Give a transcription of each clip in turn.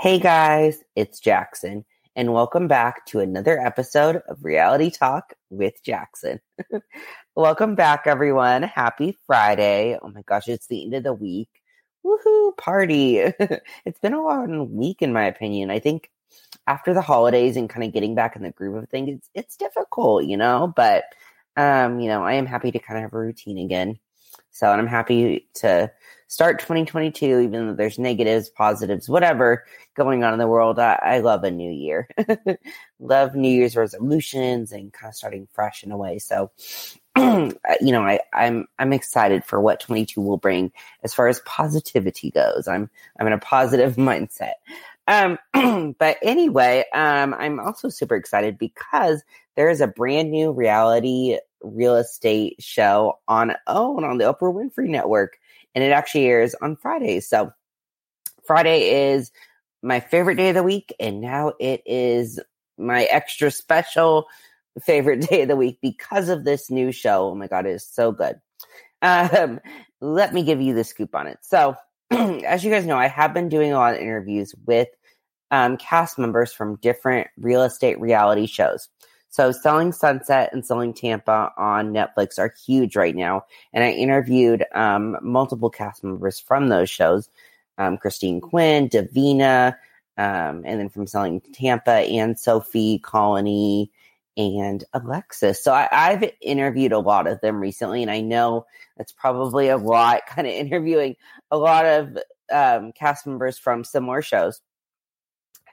Hey guys, it's Jackson, and welcome back to another episode of Reality Talk with Jackson. welcome back, everyone. Happy Friday. Oh my gosh, it's the end of the week. Woohoo, party. it's been a long week, in my opinion. I think after the holidays and kind of getting back in the groove of things, it's, it's difficult, you know, but, um, you know, I am happy to kind of have a routine again. So, and I'm happy to start 2022, even though there's negatives, positives, whatever going on in the world. I, I love a new year. love New Year's resolutions and kind of starting fresh in a way. So, you know, I, I'm I'm excited for what 22 will bring as far as positivity goes. I'm I'm in a positive mindset. Um, but anyway, um, I'm also super excited because there is a brand new reality real estate show on OWN on the Oprah Winfrey Network and it actually airs on Fridays. So Friday is my favorite day of the week, and now it is my extra special favorite day of the week because of this new show. Oh my god, it is so good. Um, let me give you the scoop on it. So, as you guys know, I have been doing a lot of interviews with um, cast members from different real estate reality shows. So Selling Sunset and Selling Tampa on Netflix are huge right now. And I interviewed um, multiple cast members from those shows. Um, Christine Quinn, Davina, um, and then from Selling Tampa, and Sophie, Colony, and Alexis. So I, have interviewed a lot of them recently, and I know it's probably a lot kind of interviewing a lot of um, cast members from similar shows.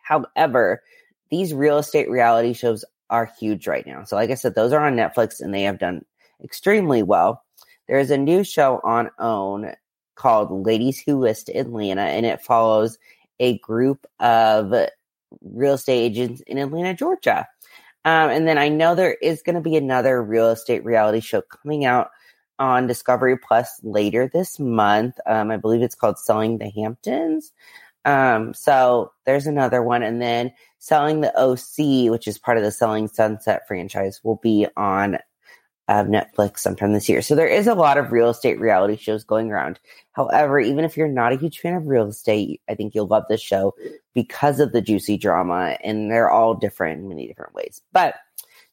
However, these real estate reality shows are huge right now. So, like I said, those are on Netflix and they have done extremely well. There is a new show on OWN called Ladies Who List Atlanta, and it follows a group of real estate agents in Atlanta, Georgia. Um, and then I know there is going to be another real estate reality show coming out on Discovery Plus later this month. Um, I believe it's called Selling the Hamptons. Um, so there's another one. And then selling the OC, which is part of the Selling Sunset franchise, will be on uh, Netflix sometime this year. So there is a lot of real estate reality shows going around. However, even if you're not a huge fan of real estate, I think you'll love this show because of the juicy drama, and they're all different in many different ways. But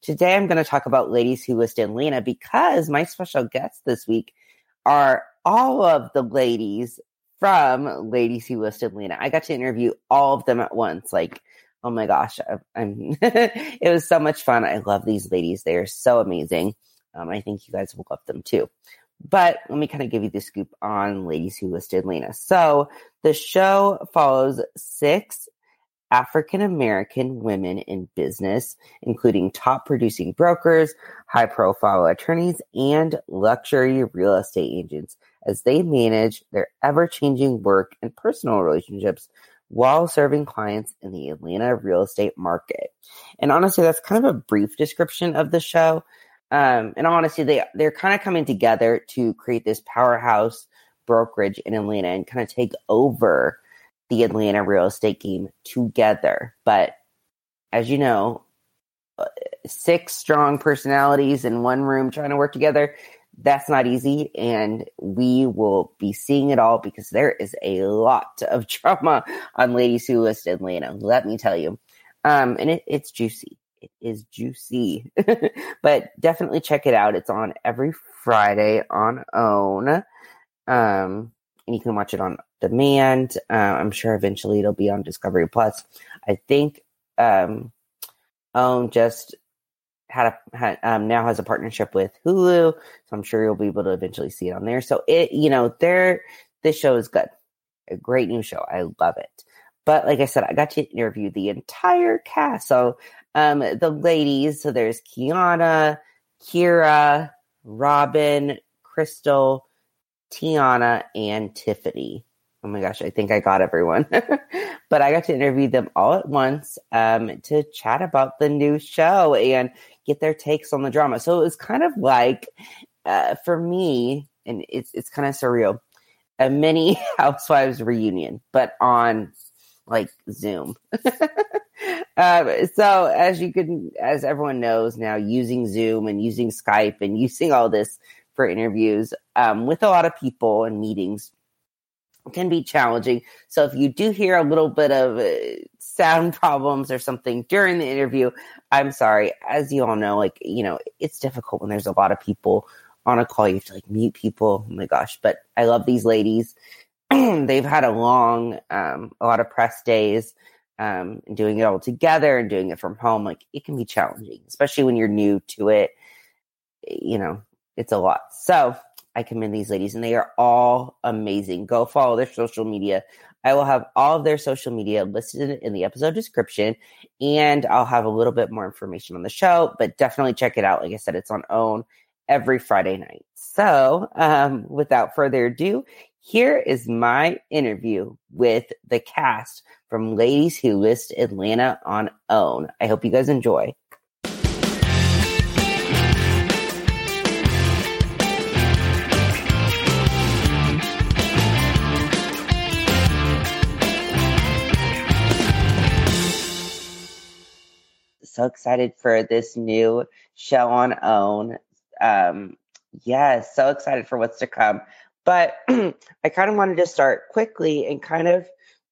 today I'm going to talk about Ladies Who List Atlanta because my special guests this week are all of the ladies from Ladies Who List Atlanta. I got to interview all of them at once. Like, oh my gosh, I, am it was so much fun. I love these ladies. They are so amazing. Um, I think you guys will love them too. But let me kind of give you the scoop on Ladies Who Listed Atlanta. So the show follows six African American women in business, including top producing brokers, high profile attorneys, and luxury real estate agents as they manage their ever changing work and personal relationships while serving clients in the Atlanta real estate market. And honestly, that's kind of a brief description of the show. Um, and honestly, they they're kind of coming together to create this powerhouse brokerage in Atlanta and kind of take over the Atlanta real estate game together. But as you know, uh, six strong personalities in one room trying to work together that's not easy. And we will be seeing it all because there is a lot of drama on ladies who list atlanta let me tell you. Um and it, it's juicy it is juicy but definitely check it out it's on every friday on own um and you can watch it on demand uh, i'm sure eventually it'll be on discovery plus i think um own just had a had, um, now has a partnership with Hulu, so I'm sure you'll be able to eventually see it on there. So it, you know, there, this show is good, a great new show. I love it. But like I said, I got to interview the entire cast. So um, the ladies, so there's Quiana, Kira, Robin, Cristyl, Tiana, and Tiffani. Oh my gosh, I think I got everyone. but I got to interview them all at once um, to chat about the new show and get their takes on the drama. So it was kind of like, uh, for me, and it's it's kind of surreal, a mini Housewives reunion, but on like Zoom. um, so as you can, as everyone knows now, using Zoom and using Skype and using all this for interviews um, with a lot of people and meetings can be challenging. So if you do hear a little bit of uh, sound problems or something during the interview, I'm sorry. As you all know, like, you know, it's difficult when there's a lot of people on a call. You have to like mute people. Oh my gosh. But I love these ladies. They've had a long, um, a lot of press days, um, doing it all together and doing it from home. Like it can be challenging, especially when you're new to it. You know, it's a lot. So I commend these ladies and they are all amazing. Go follow their social media. I will have all of their social media listed in the episode description and I'll have a little bit more information on the show, but definitely check it out. Like I said, it's on OWN every Friday night. So, um, without further ado, here is my interview with the cast from Ladies Who List Atlanta on OWN. I hope you guys enjoy. so excited for this new show on OWN. Um, yeah, so excited for what's to come. But I kind of wanted to start quickly and kind of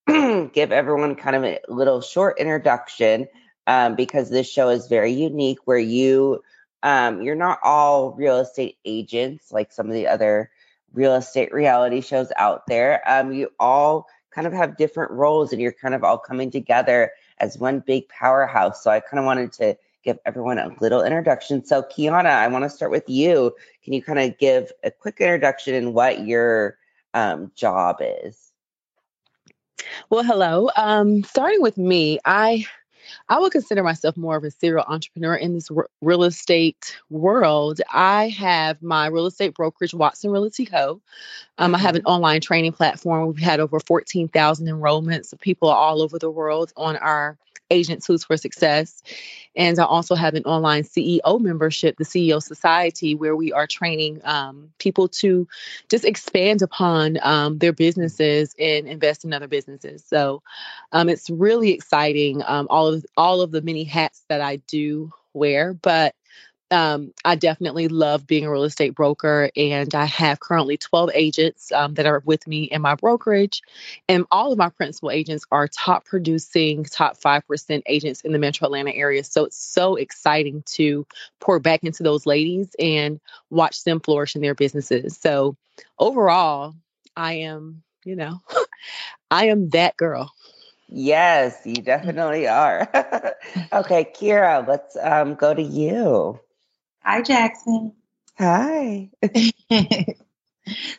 give everyone kind of a little short introduction um, because this show is very unique where you um, you're not all real estate agents like some of the other real estate reality shows out there. Um, you all kind of have different roles and you're kind of all coming together as one big powerhouse. So I kind of wanted to give everyone a little introduction. So Quiana, I want to start with you. Can you kind of give a quick introduction in what your um, job is? Well, hello. Um, starting with me, I I would consider myself more of a serial entrepreneur in this r- real estate world. I have my real estate brokerage, Watson Realty Co. Um, I have an mm-hmm. online training platform. We've had over 14,000 enrollments of people all over the world on our Agent Tools for Success. And I also have an online CEO membership, the CEO Society, where we are training um, people to just expand upon um, their businesses and invest in other businesses. So um, it's really exciting. Um, all of all of the many hats that I do wear, but um, I definitely love being a real estate broker, and I have currently 12 agents um, that are with me in my brokerage. And all of my principal agents are top producing, top 5% agents in the metro Atlanta area. So it's so exciting to pour back into those ladies and watch them flourish in their businesses. So overall, I am, you know, I am that girl. Yes, you definitely are. okay, Kira, let's um, go to you. Hi, Jackson. Hi.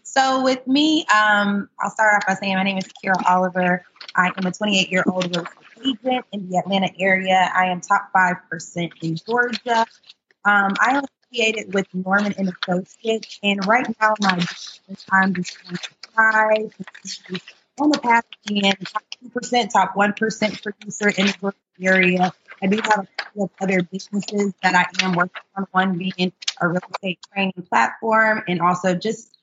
so, with me, um, I'll start off by saying my name is Kira Oliver. I am a 28 year old real estate agent in the Atlanta area. I am top 5% in Georgia. Um, I am affiliated with Norman and Associates, and right now, my business, I'm just going to try on the path of being top 2%, top 1% producer in the area. I do have a couple of other businesses that I am working on, one being a real estate training platform and also just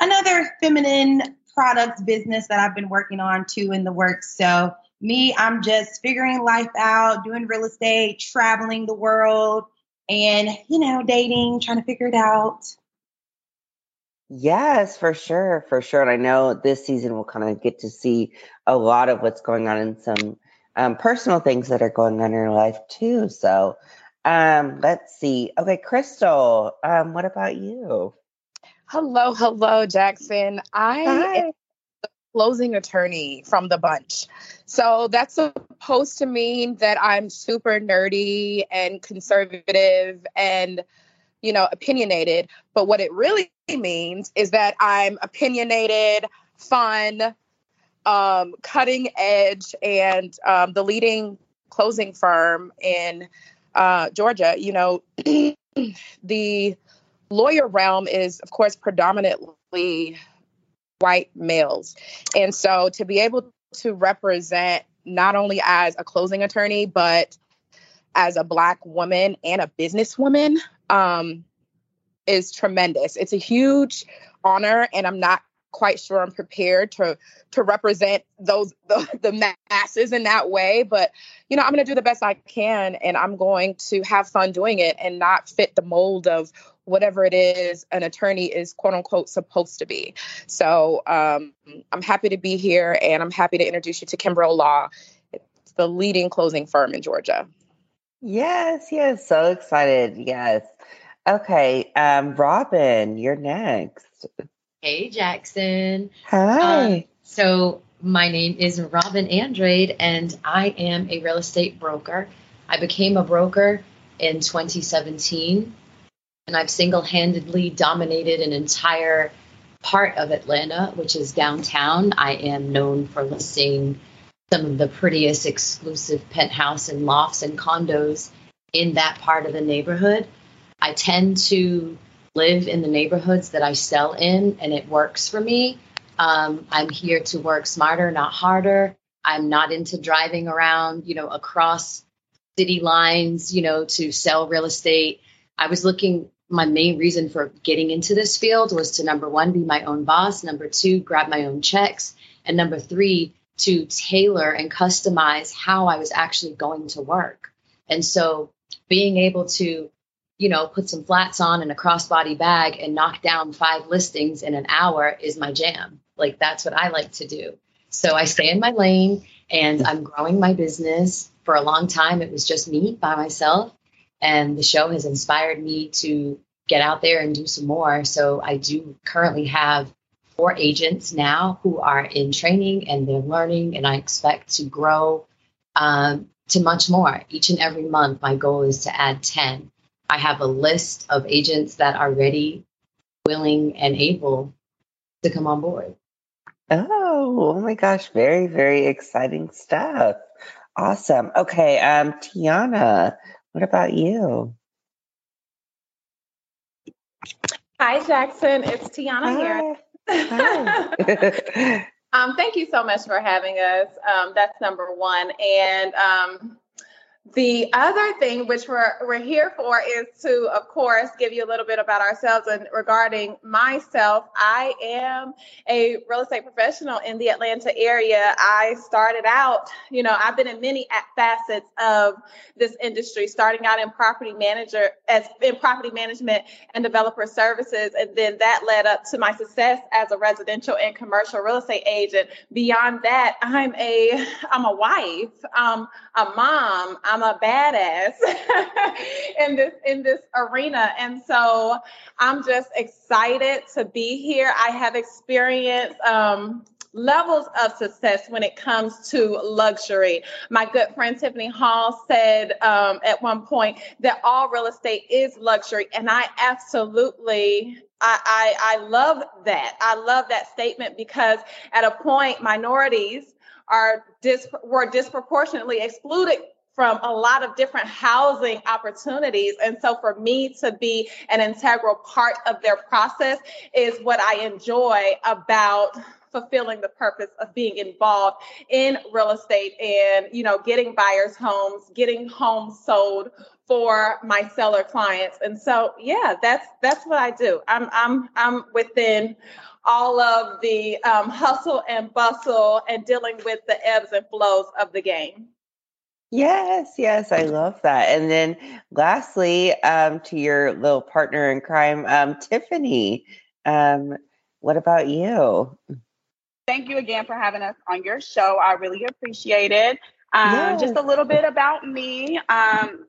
another feminine products business that I've been working on too in the works. So me, I'm just figuring life out, doing real estate, traveling the world, and you know, dating, trying to figure it out. Yes, for sure, for sure. And I know this season we'll kind of get to see a lot of what's going on in some um, personal things that are going on in your life too. So um, let's see. Okay, Cristyl, um, what about you? Hello, hello, Jackson. I Hi. am the closing attorney from the bunch. So that's supposed to mean that I'm super nerdy and conservative and you know, opinionated. But what it really means is that I'm opinionated, fun, um, cutting edge and um, the leading closing firm in uh, Georgia, you know, the lawyer realm is, of course, predominantly white males. And so to be able to represent not only as a closing attorney, but as a Black woman and a businesswoman um, is tremendous. It's a huge honor, and I'm not quite sure I'm prepared to to represent those the, the masses in that way. But you know, I'm going to do the best I can, and I'm going to have fun doing it, and not fit the mold of whatever it is an attorney is quote unquote supposed to be. So um, I'm happy to be here, and I'm happy to introduce you to Kimbrough Law. It's the leading closing firm in Georgia. Yes, yes, so excited. Yes. Okay, um, Robin, you're next. Hey, Jackson. Hi. Um, so, my name is Robin Andrade, and I am a real estate broker. I became a broker in 2017, and I've single handedly dominated an entire part of Atlanta, which is downtown. I am known for listing some of the prettiest exclusive penthouse and lofts and condos in that part of the neighborhood. I tend to live in the neighborhoods that I sell in, and it works for me. Um, I'm here to work smarter, not harder. I'm not into driving around, you know, across city lines, you know, to sell real estate. I was looking, my main reason for getting into this field was to number one, be my own boss, number two, grab my own checks, and number three, to tailor and customize how I was actually going to work. And so being able to you know, put some flats on and a crossbody bag and knock down five listings in an hour is my jam. Like that's what I like to do. So I stay in my lane and I'm growing my business. For a long time, it was just me by myself. And the show has inspired me to get out there and do some more. So I do currently have four agents now who are in training and they're learning, and I expect to grow um, to much more. Each and every month, my goal is to add 10. I have a list of agents that are ready, willing, and able to come on board. Oh, oh my gosh, very, very exciting stuff. Awesome. Okay, um, Tiana, what about you? Hi, Jackson. It's Tiana here. Um, thank you so much for having us. Um, that's number one. And um, the other thing which we're we're here for is to, of course, give you a little bit about ourselves. And regarding myself, I am a real estate professional in the Atlanta area. I started out, you know, I've been in many facets of this industry, starting out in property manager as in property management and developer services, and then that led up to my success as a residential and commercial real estate agent. Beyond that, I'm a I'm a wife, um, a mom. I'm a badass in this in this arena. And so I'm just excited to be here. I have experienced um, levels of success when it comes to luxury. My good friend Tiffani Hawes said um, at one point that all real estate is luxury, and I absolutely. I, I, I love that. I love that statement because at a point, minorities are dis- were disproportionately excluded from a lot of different housing opportunities. And so for me to be an integral part of their process is what I enjoy about fulfilling the purpose of being involved in real estate and you know getting buyers homes getting homes sold for my seller clients. And so yeah that's that's what i do. I'm i'm i'm within all of the um, hustle and bustle and dealing with the ebbs and flows of the game Yes, yes, I love that. And then lastly, um, to your little partner in crime, um, Tiffani, um, what about you? Thank you again for having us on your show. I really appreciate it. Um, yes. Just a little bit about me. Um,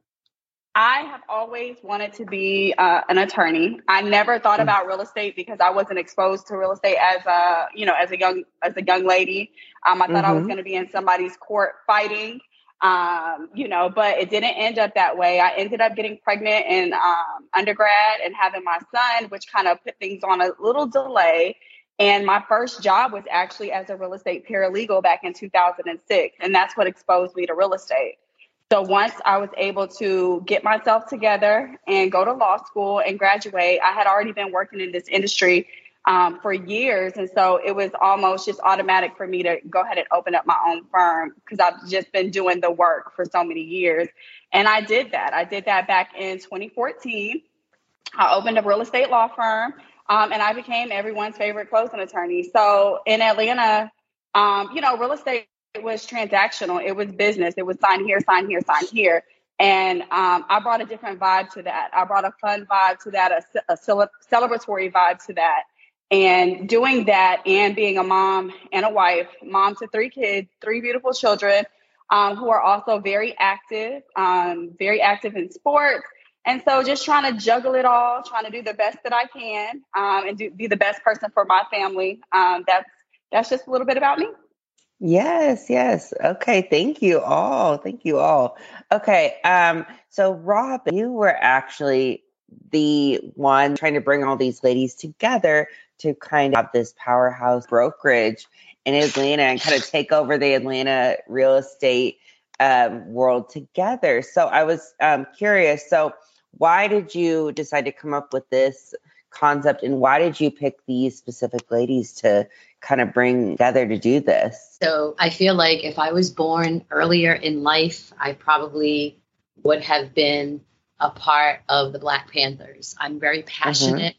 I have always wanted to be uh, an attorney. I never thought mm. about real estate because I wasn't exposed to real estate as a, you know, as a young as a young lady. Um, I thought mm-hmm. I was mm-hmm. going to be in somebody's court fighting um, you know, but it didn't end up that way. I ended up getting pregnant in um, undergrad and having my son, which kind of put things on a little delay. And my first job was actually as a real estate paralegal back in 2006. And that's what exposed me to real estate. So once I was able to get myself together and go to law school and graduate, I had already been working in this industry um, for years. And so it was almost just automatic for me to go ahead and open up my own firm because I've just been doing the work for so many years. And I did that. I did that back in 2014. I opened a real estate law firm. Um, and I became everyone's favorite closing attorney. So in Atlanta, um, you know, real estate was transactional. It was business. It was sign here, sign here, sign here. And um, I brought a different vibe to that. I brought a fun vibe to that, a, a celebratory vibe to that. And doing that and being a mom and a wife, mom to three kids, three beautiful children um, who are also very active, um, very active in sports. And so just trying to juggle it all, trying to do the best that I can um, and do, be the best person for my family. Um, that's, that's just a little bit about me. Yes, yes. Okay, thank you all. Thank you all. Okay, um so Rob, you were actually the one trying to bring all these ladies together to kind of have this powerhouse brokerage in Atlanta and kind of take over the Atlanta real estate um, world together. So I was um, curious. So why did you decide to come up with this concept, and why did you pick these specific ladies to kind of bring together to do this? So I feel like if I was born earlier in life, I probably would have been a part of the Black Panthers. I'm very mm-hmm. passionate.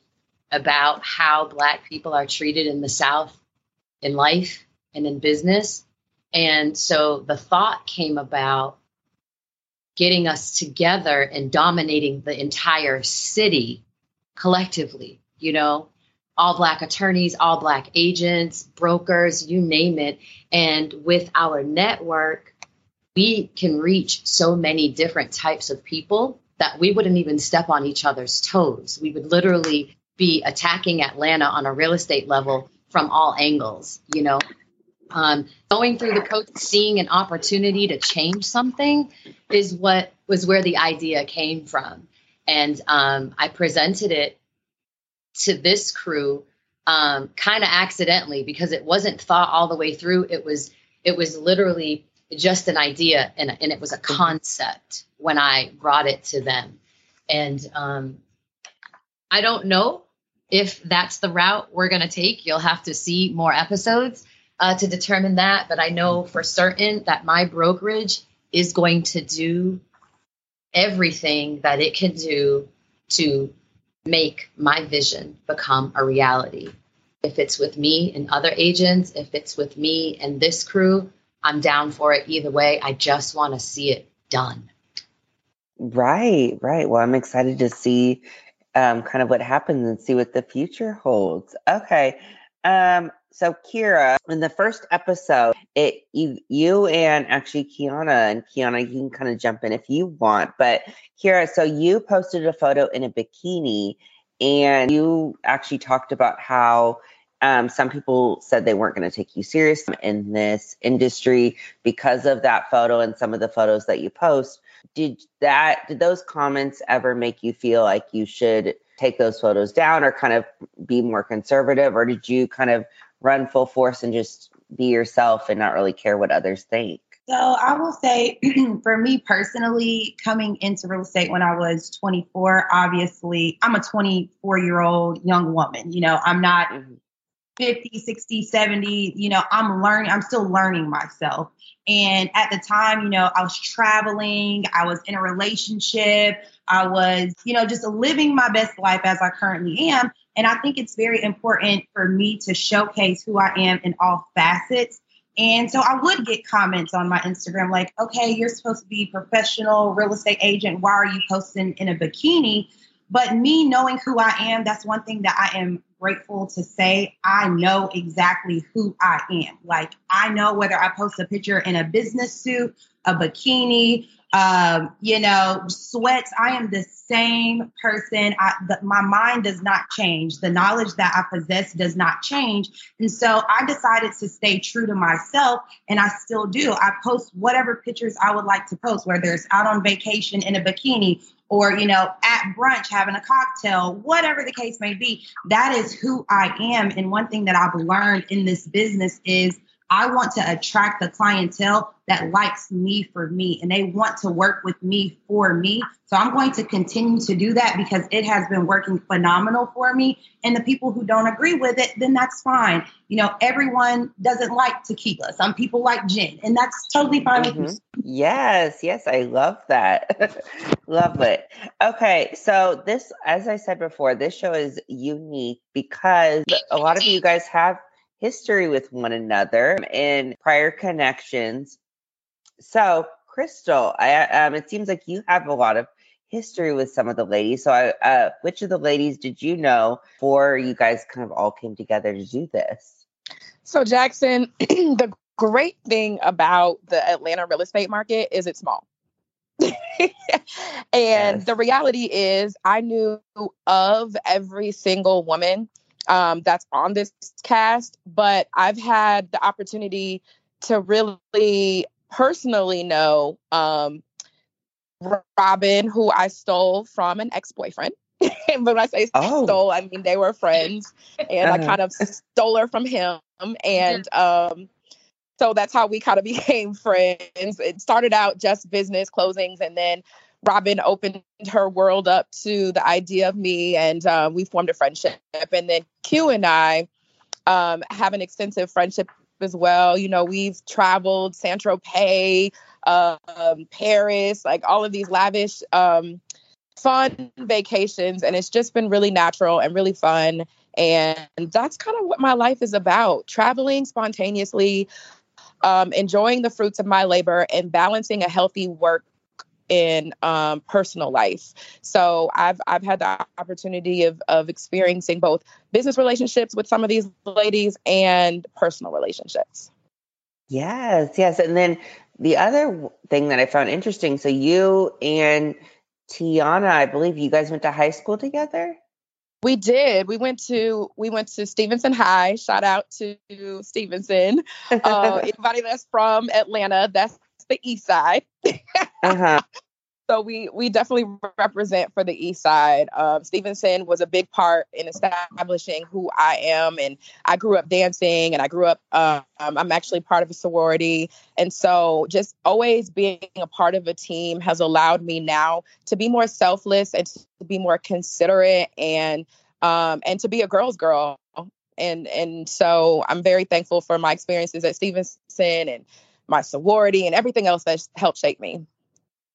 About how Black people are treated in the South in life and in business. And so the thought came about getting us together and dominating the entire city collectively, you know, all black attorneys, all black agents, brokers, you name it. And with our network, we can reach so many different types of people that we wouldn't even step on each other's toes. We would literally be attacking Atlanta on a real estate level from all angles, you know. Um, going through the coach, seeing an opportunity to change something is what was where the idea came from. And um, I presented it to this crew um, kind of accidentally because it wasn't thought all the way through. It was it was literally just an idea and, and it was a concept when I brought it to them. And um, I don't know if that's the route we're going to take. You'll have to see more episodes uh, to determine that. But I know for certain that my brokerage is going to do everything that it can do to make my vision become a reality. If it's with me and other agents, if it's with me and this crew, I'm down for it either way. I just want to see it done. Right, right. Well, I'm excited to see um, kind of what happens and see what the future holds. Okay. Um, so Kira, in the first episode, it you you and actually Quiana and Quiana, you can kind of jump in if you want, but Kira, so you posted a photo in a bikini, and you actually talked about how um, some people said they weren't going to take you serious in this industry because of that photo and some of the photos that you post. Did that? Did those comments ever make you feel like you should take those photos down or kind of be more conservative, or did you kind of run full force and just be yourself and not really care what others think? So I will say, for me personally, coming into real estate when I was 24, obviously, I'm a 24 year old young woman. You know, I'm not mm-hmm. 50, 60, 70. You know, I'm learning, I'm still learning myself. And at the time, you know, I was traveling, I was in a relationship, I was, you know, just living my best life as I currently am. And I think it's very important for me to showcase who I am in all facets. And so I would get comments on my Instagram like, okay, you're supposed to be professional real estate agent. Why are you posting in a bikini? But me knowing who I am, that's one thing that I am grateful to say. I know exactly who I am. Like, I know whether I post a picture in a business suit, a bikini, um, you know, sweats. I am the same person. I, the, my mind does not change. The knowledge that I possess does not change. And so I decided to stay true to myself, and I still do. I post whatever pictures I would like to post, whether it's out on vacation in a bikini or, you know, at brunch having a cocktail, whatever the case may be. That is who I am. And one thing that I've learned in this business is I want to attract the clientele that likes me for me and they want to work with me for me. So I'm going to continue to do that because it has been working phenomenal for me. And the people who don't agree with it, then that's fine. You know, everyone doesn't like tequila. Some people like gin, and that's totally fine mm-hmm. yes, yes, I love that. love it. Okay, so this, as I said before, this show is unique because a lot of you guys have history with one another and prior connections. So, Cristyl, I, um, it seems like you have a lot of history with some of the ladies. So, I, uh, which of the ladies did you know before you guys kind of all came together to do this? So, Jackson, the great thing about the Atlanta real estate market is it's small. and yes. the reality is, I knew of every single woman um, that's on this cast, but I've had the opportunity to really personally know um, Robin, who I stole from an ex boyfriend. but when I say oh. stole, I mean they were friends, and uh-huh. I kind of stole her from him. And um, so that's how we kind of became friends. It started out just business closings, and then Robin opened her world up to the idea of me, and uh, we formed a friendship. And then Q and I um, have an extensive friendship as well. You know, we've traveled Saint Tropez, um, Paris, like all of these lavish, um, fun vacations, and it's just been really natural and really fun. And that's kind of what my life is about traveling spontaneously, um, enjoying the fruits of my labor, and balancing a healthy work in um, personal life. So I've I've had the opportunity of of experiencing both business relationships with some of these ladies and personal relationships. Yes, yes, and then the other thing that I found interesting. So you and Tiana, I believe you guys went to high school together. We did. We went to we went to Stephenson High. Shout out to Stephenson. Uh, anybody that's from Atlanta, that's the East Side. uh-huh. So we we definitely represent for the East Side. Um, Stephenson was a big part in establishing who I am, and I grew up dancing, and I grew up. Um, I'm actually part of a sorority, and so just always being a part of a team has allowed me now to be more selfless and to be more considerate and um, and to be a girl's girl. And and so I'm very thankful for my experiences at Stephenson and my sorority and everything else that's helped shape me.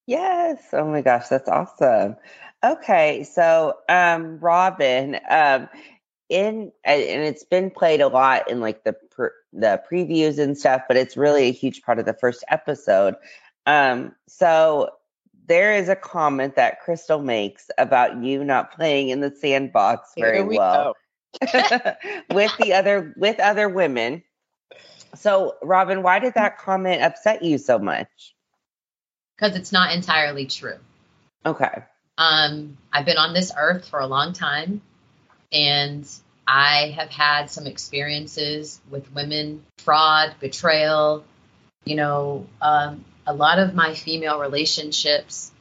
Yes. Oh my gosh, that's awesome. Okay, so um Robin, um in and it's been played a lot in like the the previews and stuff, but it's really a huge part of the first episode. Um so there is a comment that Cristyl makes about you not playing in the sandbox very we well with the other with other women. So, Robin, why did that comment upset you so much? Because it's not entirely true. Okay. Um, I've been on this earth for a long time, and I have had some experiences with women, fraud, betrayal. You know, um, a lot of my female relationships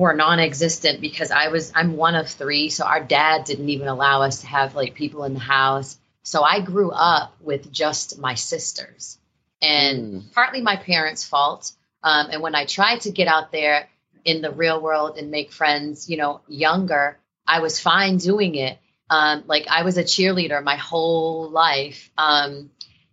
were non-existent because I was I'm one of three, so our dad didn't even allow us to have like people in the house. So I grew up with just my sisters, and mm. partly my parents' fault. Um, and when I tried to get out there in the real world and make friends, you know, younger, I was fine doing it. Um, like I was a cheerleader my whole life, um,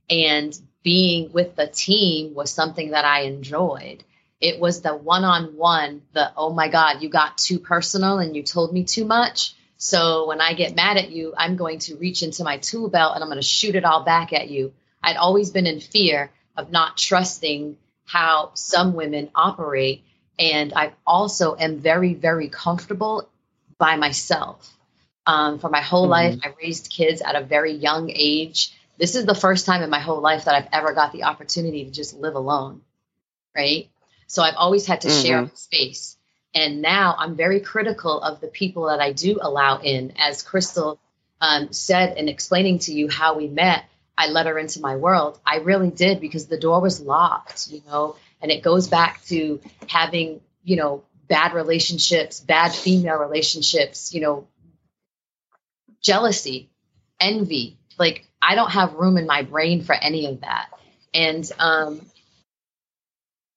and being with the team was something that I enjoyed. It was the one-on-one, the oh my god, you got too personal and you told me too much so when I get mad at you, I'm going to reach into my tool belt and I'm going to shoot it all back at you. I'd always been in fear of not trusting how some women operate. And I also am very, very comfortable by myself. Um, for my whole mm-hmm. life, I raised kids at a very young age. This is the first time in my whole life that I've ever got the opportunity to just live alone. Right. So I've always had to mm-hmm. share space. And now I'm very critical of the people that I do allow in. As Cristyl um, said in explaining to you how we met, I let her into my world. I really did because the door was locked, you know, and it goes back to having, you know, bad relationships, bad female relationships, you know, jealousy, envy. Like I don't have room in my brain for any of that. And um,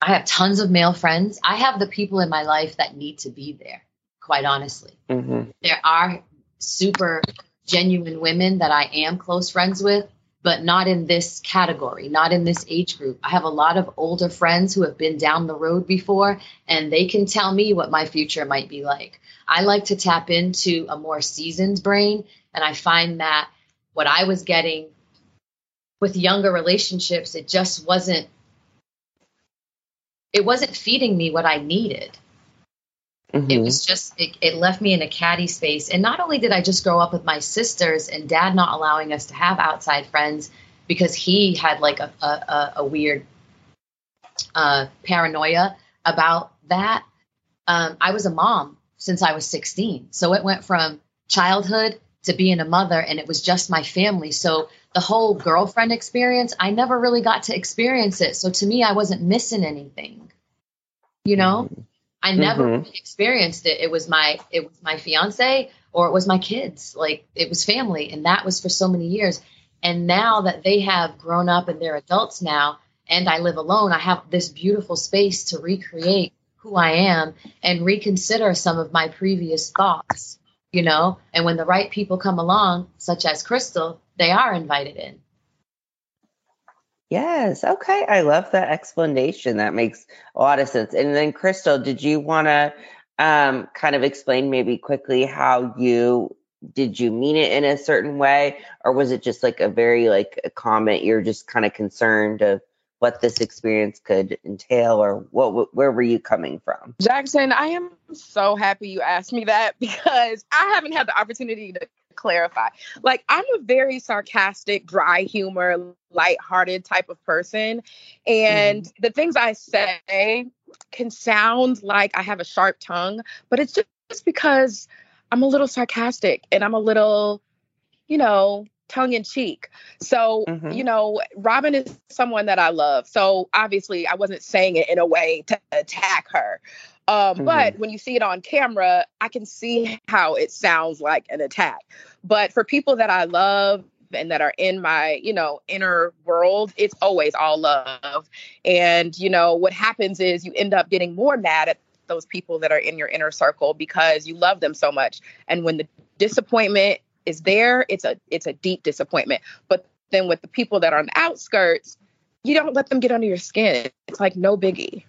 I have tons of male friends. I have the people in my life that need to be there, quite honestly. Mm-hmm. There are super genuine women that I am close friends with, but not in this category, not in this age group. I have a lot of older friends who have been down the road before, and they can tell me what my future might be like. I like to tap into a more seasoned brain, and I find that what I was getting with younger relationships, it just wasn't it wasn't feeding me what I needed. Mm-hmm. It was just, it, it, left me in a catty space. And not only did I just grow up with my sisters and dad not allowing us to have outside friends because he had like a, a, a weird uh, paranoia about that, um, I was a mom since I was 16. So it went from childhood to being a mother, and it was just my family. So the whole girlfriend experience, I never really got to experience it. So to me, I wasn't missing anything. You know? Mm-hmm I never mm-hmm. experienced it. It was my it was my fiance or it was my kids. Like it was family, and that was for so many years. And now that they have grown up and they're adults now, and I live alone, I have this beautiful space to recreate who I am and reconsider some of my previous thoughts. You know, and when the right people come along, such as Cristyl, they are invited in. Yes. Okay. I love that explanation. That makes a lot of sense. And then, Cristyl, did you want to um, kind of explain maybe quickly how you did you mean it in a certain way, or was it just like a very like a comment? You're just kind of concerned of what this experience could entail, or what? Where were you coming from, Jackson? I am so happy you asked me that because I haven't had the opportunity to clarify. Like I'm a very sarcastic, dry humor, light-hearted type of person. And mm-hmm. the things I say can sound like I have a sharp tongue, but it's just because I'm a little sarcastic and I'm a little, you know, tongue in cheek. So, mm-hmm. you know, Robin is someone that I love. So obviously I wasn't saying it in a way to attack her. Um, mm-hmm. But when you see it on camera, I can see how it sounds like an attack. But for people that I love and that are in my, you know, inner world, it's always all love. And, you know, what happens is you end up getting more mad at those people that are in your inner circle because you love them so much. And when the disappointment is there, it's a it's a deep disappointment. But then with the people that are on the outskirts, you don't let them get under your skin. It's like no biggie.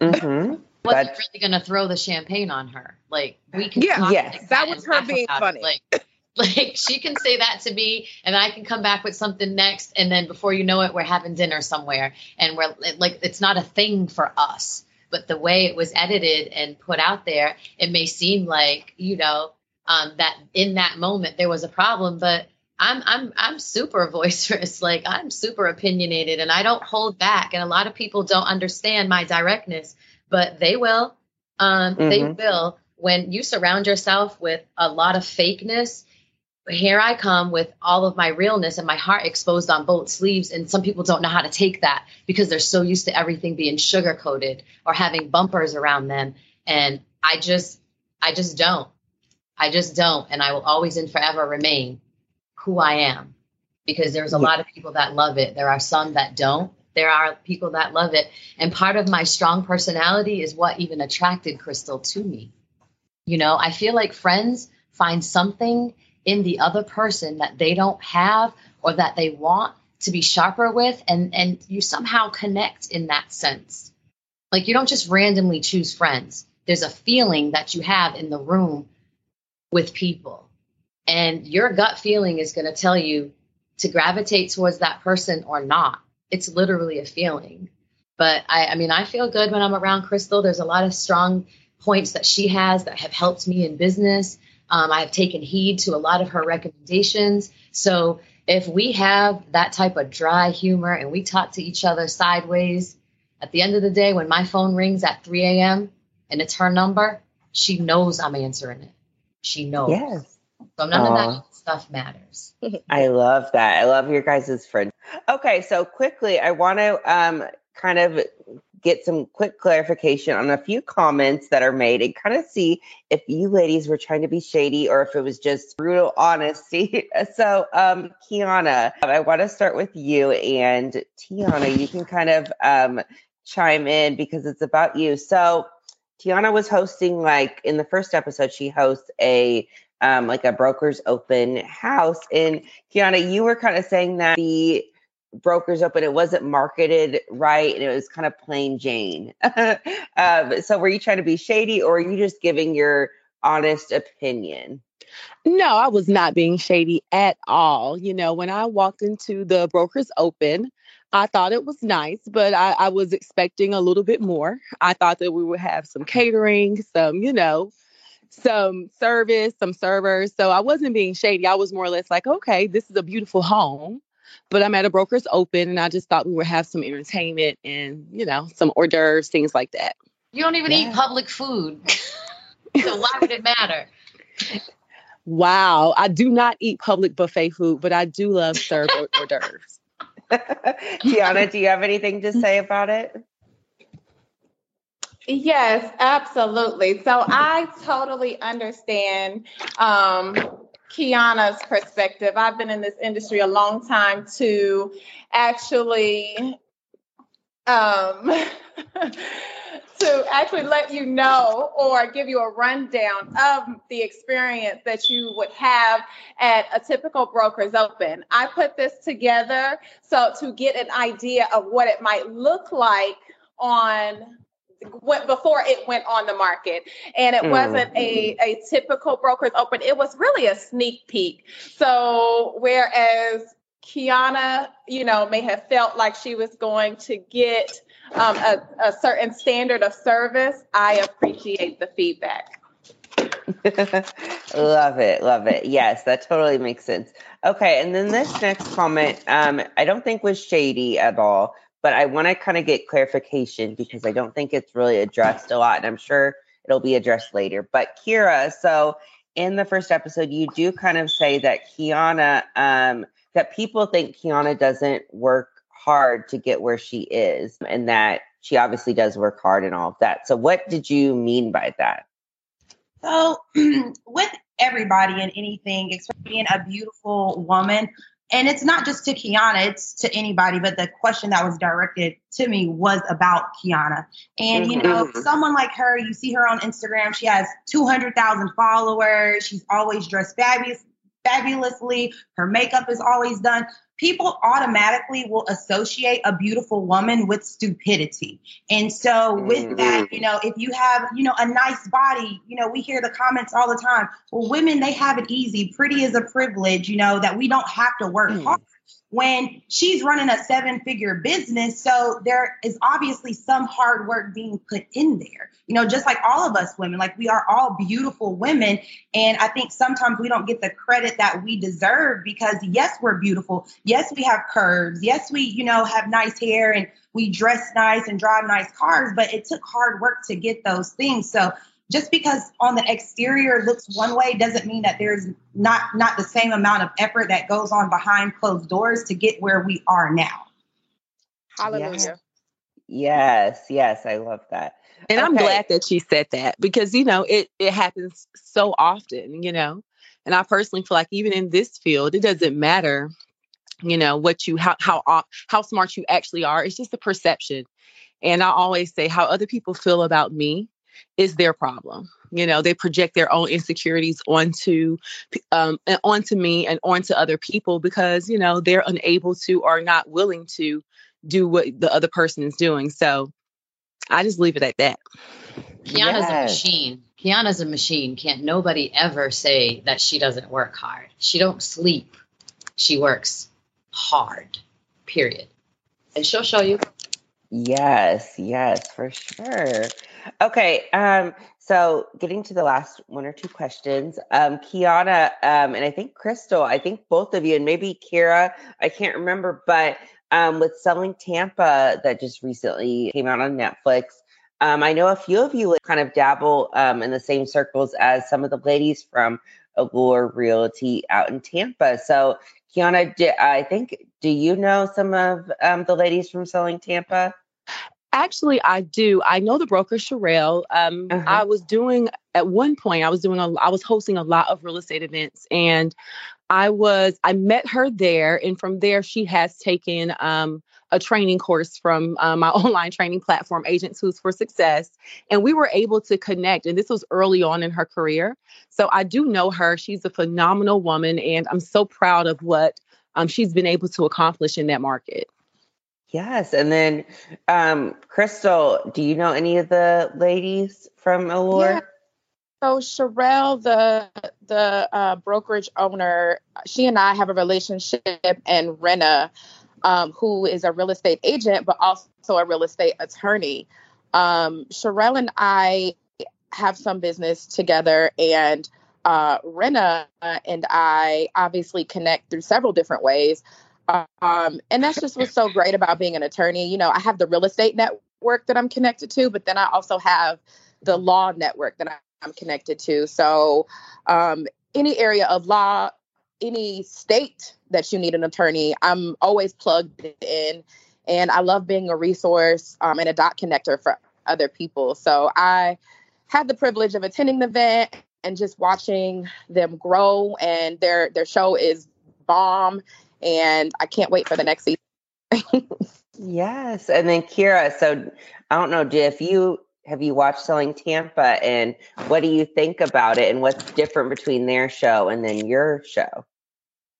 Mm-hmm wasn't That's, really going to throw the champagne on her. Like we can. Yeah, yes. That was her being funny. Like, like she can say that to me, and I can come back with something next, and then before you know it, we're having dinner somewhere, and we're like, it's not a thing for us. But the way it was edited and put out there, it may seem like you know um, that in that moment there was a problem, but I'm I'm I'm super boisterous. Like I'm super opinionated and I don't hold back. And a lot of people don't understand my directness but they will. Um, mm-hmm. They will. When you surround yourself with a lot of fakeness, here I come with all of my realness and my heart exposed on both sleeves. And some people don't know how to take that because they're so used to everything being sugar coated or having bumpers around them. And I just, I just don't. I just don't. And I will always and forever remain who I am because there's a lot of people that love it. There are some that don't there are people that love it. And part of my strong personality is what even attracted Cristyl to me. You know, I feel like friends find something in the other person that they don't have or that they want to be sharper with and and you somehow connect in that sense. Like you don't just randomly choose friends. There's a feeling that you have in the room with people. And your gut feeling is going to tell you to gravitate towards that person or not it's literally a feeling. But I, I mean, I feel good when I'm around Cristyl. There's a lot of strong points that she has that have helped me in business. Um, I have taken heed to a lot of her recommendations. So if we have that type of dry humor and we talk to each other sideways, at the end of the day, when my phone rings at 3 a.m. and it's her number, she knows I'm answering it. She knows. Yes. So none Aww. of that stuff matters. I love that. I love your guys' friend. Okay, so quickly, I want to um, kind of get some quick clarification on a few comments that are made and kind of see if you ladies were trying to be shady or if it was just brutal honesty. so, um, Quiana, I want to start with you and Tiana. You can kind of um, chime in because it's about you. So, Tiana was hosting like in the first episode, she hosts a um, like a broker's open house. And Quiana, you were kind of saying that the brokers open it wasn't marketed right and it was kind of plain jane. Um, so were you trying to be shady or are you just giving your honest opinion? No i was not being shady at all. You know when i walked into the brokers open i thought it was nice but I, I was expecting a little bit more i thought that we would have some catering some you know some service some servers so i wasn't being shady i was more or less like okay this is a beautiful home but I'm at a broker's open and I just thought we would have some entertainment and, you know, some hors d'oeuvres, things like that. You don't even yeah. eat public food. so why would it matter? Wow. I do not eat public buffet food, but I do love served hors d'oeuvres. Kiana, do you have anything to say about it? Yes, absolutely. So I totally understand um, Quiana's perspective. I've been in this industry a long time to actually um, to actually let you know or give you a rundown of the experience that you would have at a typical broker's open. I put this together so to get an idea of what it might look like on went before it went on the market and it mm. wasn't a, a typical broker's open it was really a sneak peek so whereas Quiana you know may have felt like she was going to get um, a, a certain standard of service. I appreciate the feedback. Love it love it. Yes that totally makes sense. Okay and then this next comment um, i don't think was shady at all but I want to kind of get clarification because I don't think it's really addressed a lot, and I'm sure it'll be addressed later. But Kira, so in the first episode, you do kind of say that Quiana, um, that people think Quiana doesn't work hard to get where she is, and that she obviously does work hard and all of that. So, what did you mean by that? So, with everybody and anything, especially being a beautiful woman, and it's not just to Quiana, it's to anybody, but the question that was directed to me was about Quiana. And, you know, mm-hmm. someone like her, you see her on Instagram, she has 200,000 followers. She's always dressed fabulous, fabulously. Her makeup is always done people automatically will associate a beautiful woman with stupidity. And so with mm-hmm. that, you know, if you have, you know, a nice body, you know, we hear the comments all the time. Well, women, they have it easy. Pretty is a privilege, you know, that we don't have to work mm. hard when she's running a seven figure business. So there is obviously some hard work being put in there. You know, just like all of us women, like we are all beautiful women. And I think sometimes we don't get the credit that we deserve because, yes, we're beautiful. Yes, we have curves. Yes, we, you know, have nice hair and we dress nice and drive nice cars, but it took hard work to get those things. So just because on the exterior looks one way doesn't mean that there's not not the same amount of effort that goes on behind closed doors to get where we are now. Hallelujah. Yes, yes, I love that. And okay. I'm glad that she said that because you know it it happens so often, you know. And I personally feel like even in this field, it doesn't matter, you know, what you how how how smart you actually are. It's just a perception. And I always say how other people feel about me is their problem. You know, they project their own insecurities onto um, and onto me and onto other people because you know they're unable to or not willing to do what the other person is doing. So I just leave it at that. Quiana's yes. a machine. Quiana's a machine. Can't nobody ever say that she doesn't work hard. She don't sleep. She works hard. Period. And she'll show you. Yes, yes, for sure. Okay. Um, so getting to the last one or two questions, um, Quiana, um, and I think Cristyl, I think both of you, and maybe Kira, I can't remember, but um, with Selling Tampa that just recently came out on Netflix. Um, I know a few of you kind of dabble um, in the same circles as some of the ladies from Allure Realty out in Tampa. So, Quiana, do, I think, do you know some of um, the ladies from Selling Tampa? Actually, I do. I know the broker Sharelle. Um, uh-huh. I was doing at one point. I was doing a. I was hosting a lot of real estate events, and I was. I met her there, and from there, she has taken um, a training course from uh, my online training platform, Agents Who's for Success. And we were able to connect. And this was early on in her career. So I do know her. She's a phenomenal woman. And I'm so proud of what um, she's been able to accomplish in that market. Yes. And then, um, Cristyl, do you know any of the ladies from Allure? Yeah. So Sharelle, the the uh, brokerage owner, she and I have a relationship, and Rena, um, who is a real estate agent but also a real estate attorney. Um, Sharelle and I have some business together, and uh, Rena and I obviously connect through several different ways. Um, and that's just what's so great about being an attorney. You know, I have the real estate network that I'm connected to, but then I also have the law network that I'm connected to. So, um, any area of law, any state that you need an attorney, I'm always plugged in. And I love being a resource um, and a dot connector for other people. So I had the privilege of attending the event and just watching them grow. And their their show is bomb and I can't wait for the next season. yes, and then Kira. So I don't know if you have you watched Selling Tampa, and what do you think about it, and what's different between their show and then your show?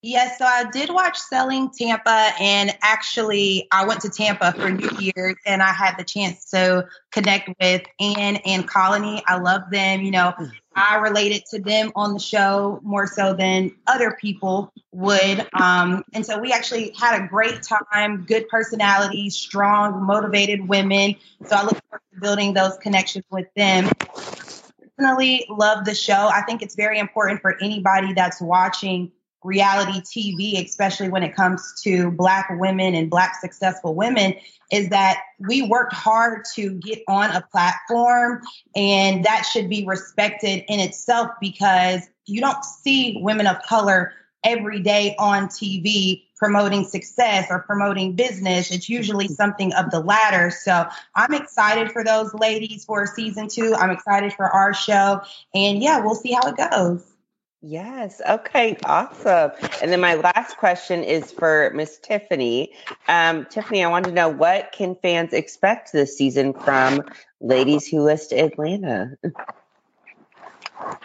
Yes, so I did watch Selling Tampa, and actually, I went to Tampa for New Year's, and I had the chance to connect with Anne and Colony. I love them. You know, hmm. I related to them on the show more so than other people would. Um, and so we actually had a great time, good personalities, strong, motivated women. So I look forward to building those connections with them personally love the show. I think it's very important for anybody that's watching reality TV, especially when it comes to Black women and Black successful women, is that we worked hard to get on a platform, and that should be respected in itself because you don't see women of color every day on TV promoting success or promoting business. It's usually mm-hmm. something of the latter. So I'm excited for those ladies for season two. I'm excited for our show. And yeah, we'll see how it goes. Yes. Okay. Awesome. And then my last question is for Miss Tiffani. Um, Tiffani, I want to know what can fans expect this season from Ladies Who List Atlanta?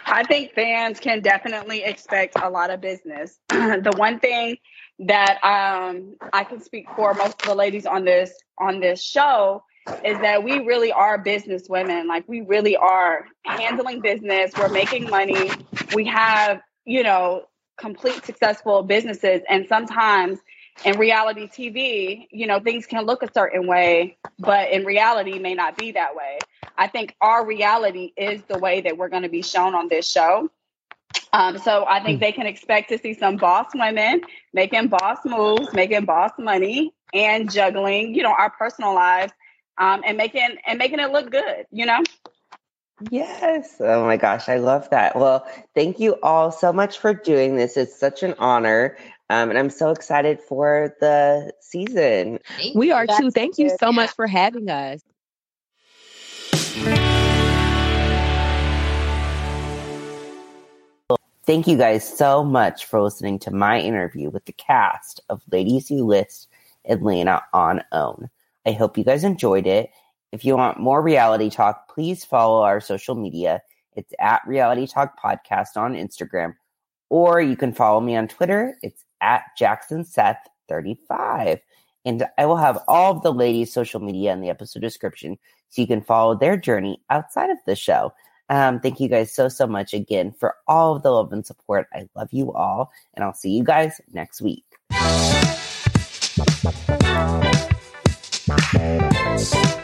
I think fans can definitely expect a lot of business. the one thing that um, I can speak for most of the ladies on this on this show is that we really are business women. Like we really are handling business. We're making money. We have, you know, complete successful businesses. And sometimes in reality TV, you know, things can look a certain way, but in reality may not be that way. I think our reality is the way that we're going to be shown on this show. Um, so I think they can expect to see some boss women making boss moves, making boss money, and juggling, you know, our personal lives um, and making and making it look good. You know. Yes. Oh my gosh, I love that. Well, thank you all so much for doing this. It's such an honor. Um, and I'm so excited for the season. We are too. Thank you so much for having us. Thank you guys so much for listening to my interview with the cast of Ladies Who List Atlanta on OWN. I hope you guys enjoyed it. If you want more reality talk, please follow our social media. It's at Reality Talk Podcast on Instagram, or you can follow me on Twitter. It's at Jackson Seth 35. And I will have all of the ladies' social media in the episode description so you can follow their journey outside of the show. Um, thank you guys so, so much again for all of the love and support. I love you all, and I'll see you guys next week. Thank you.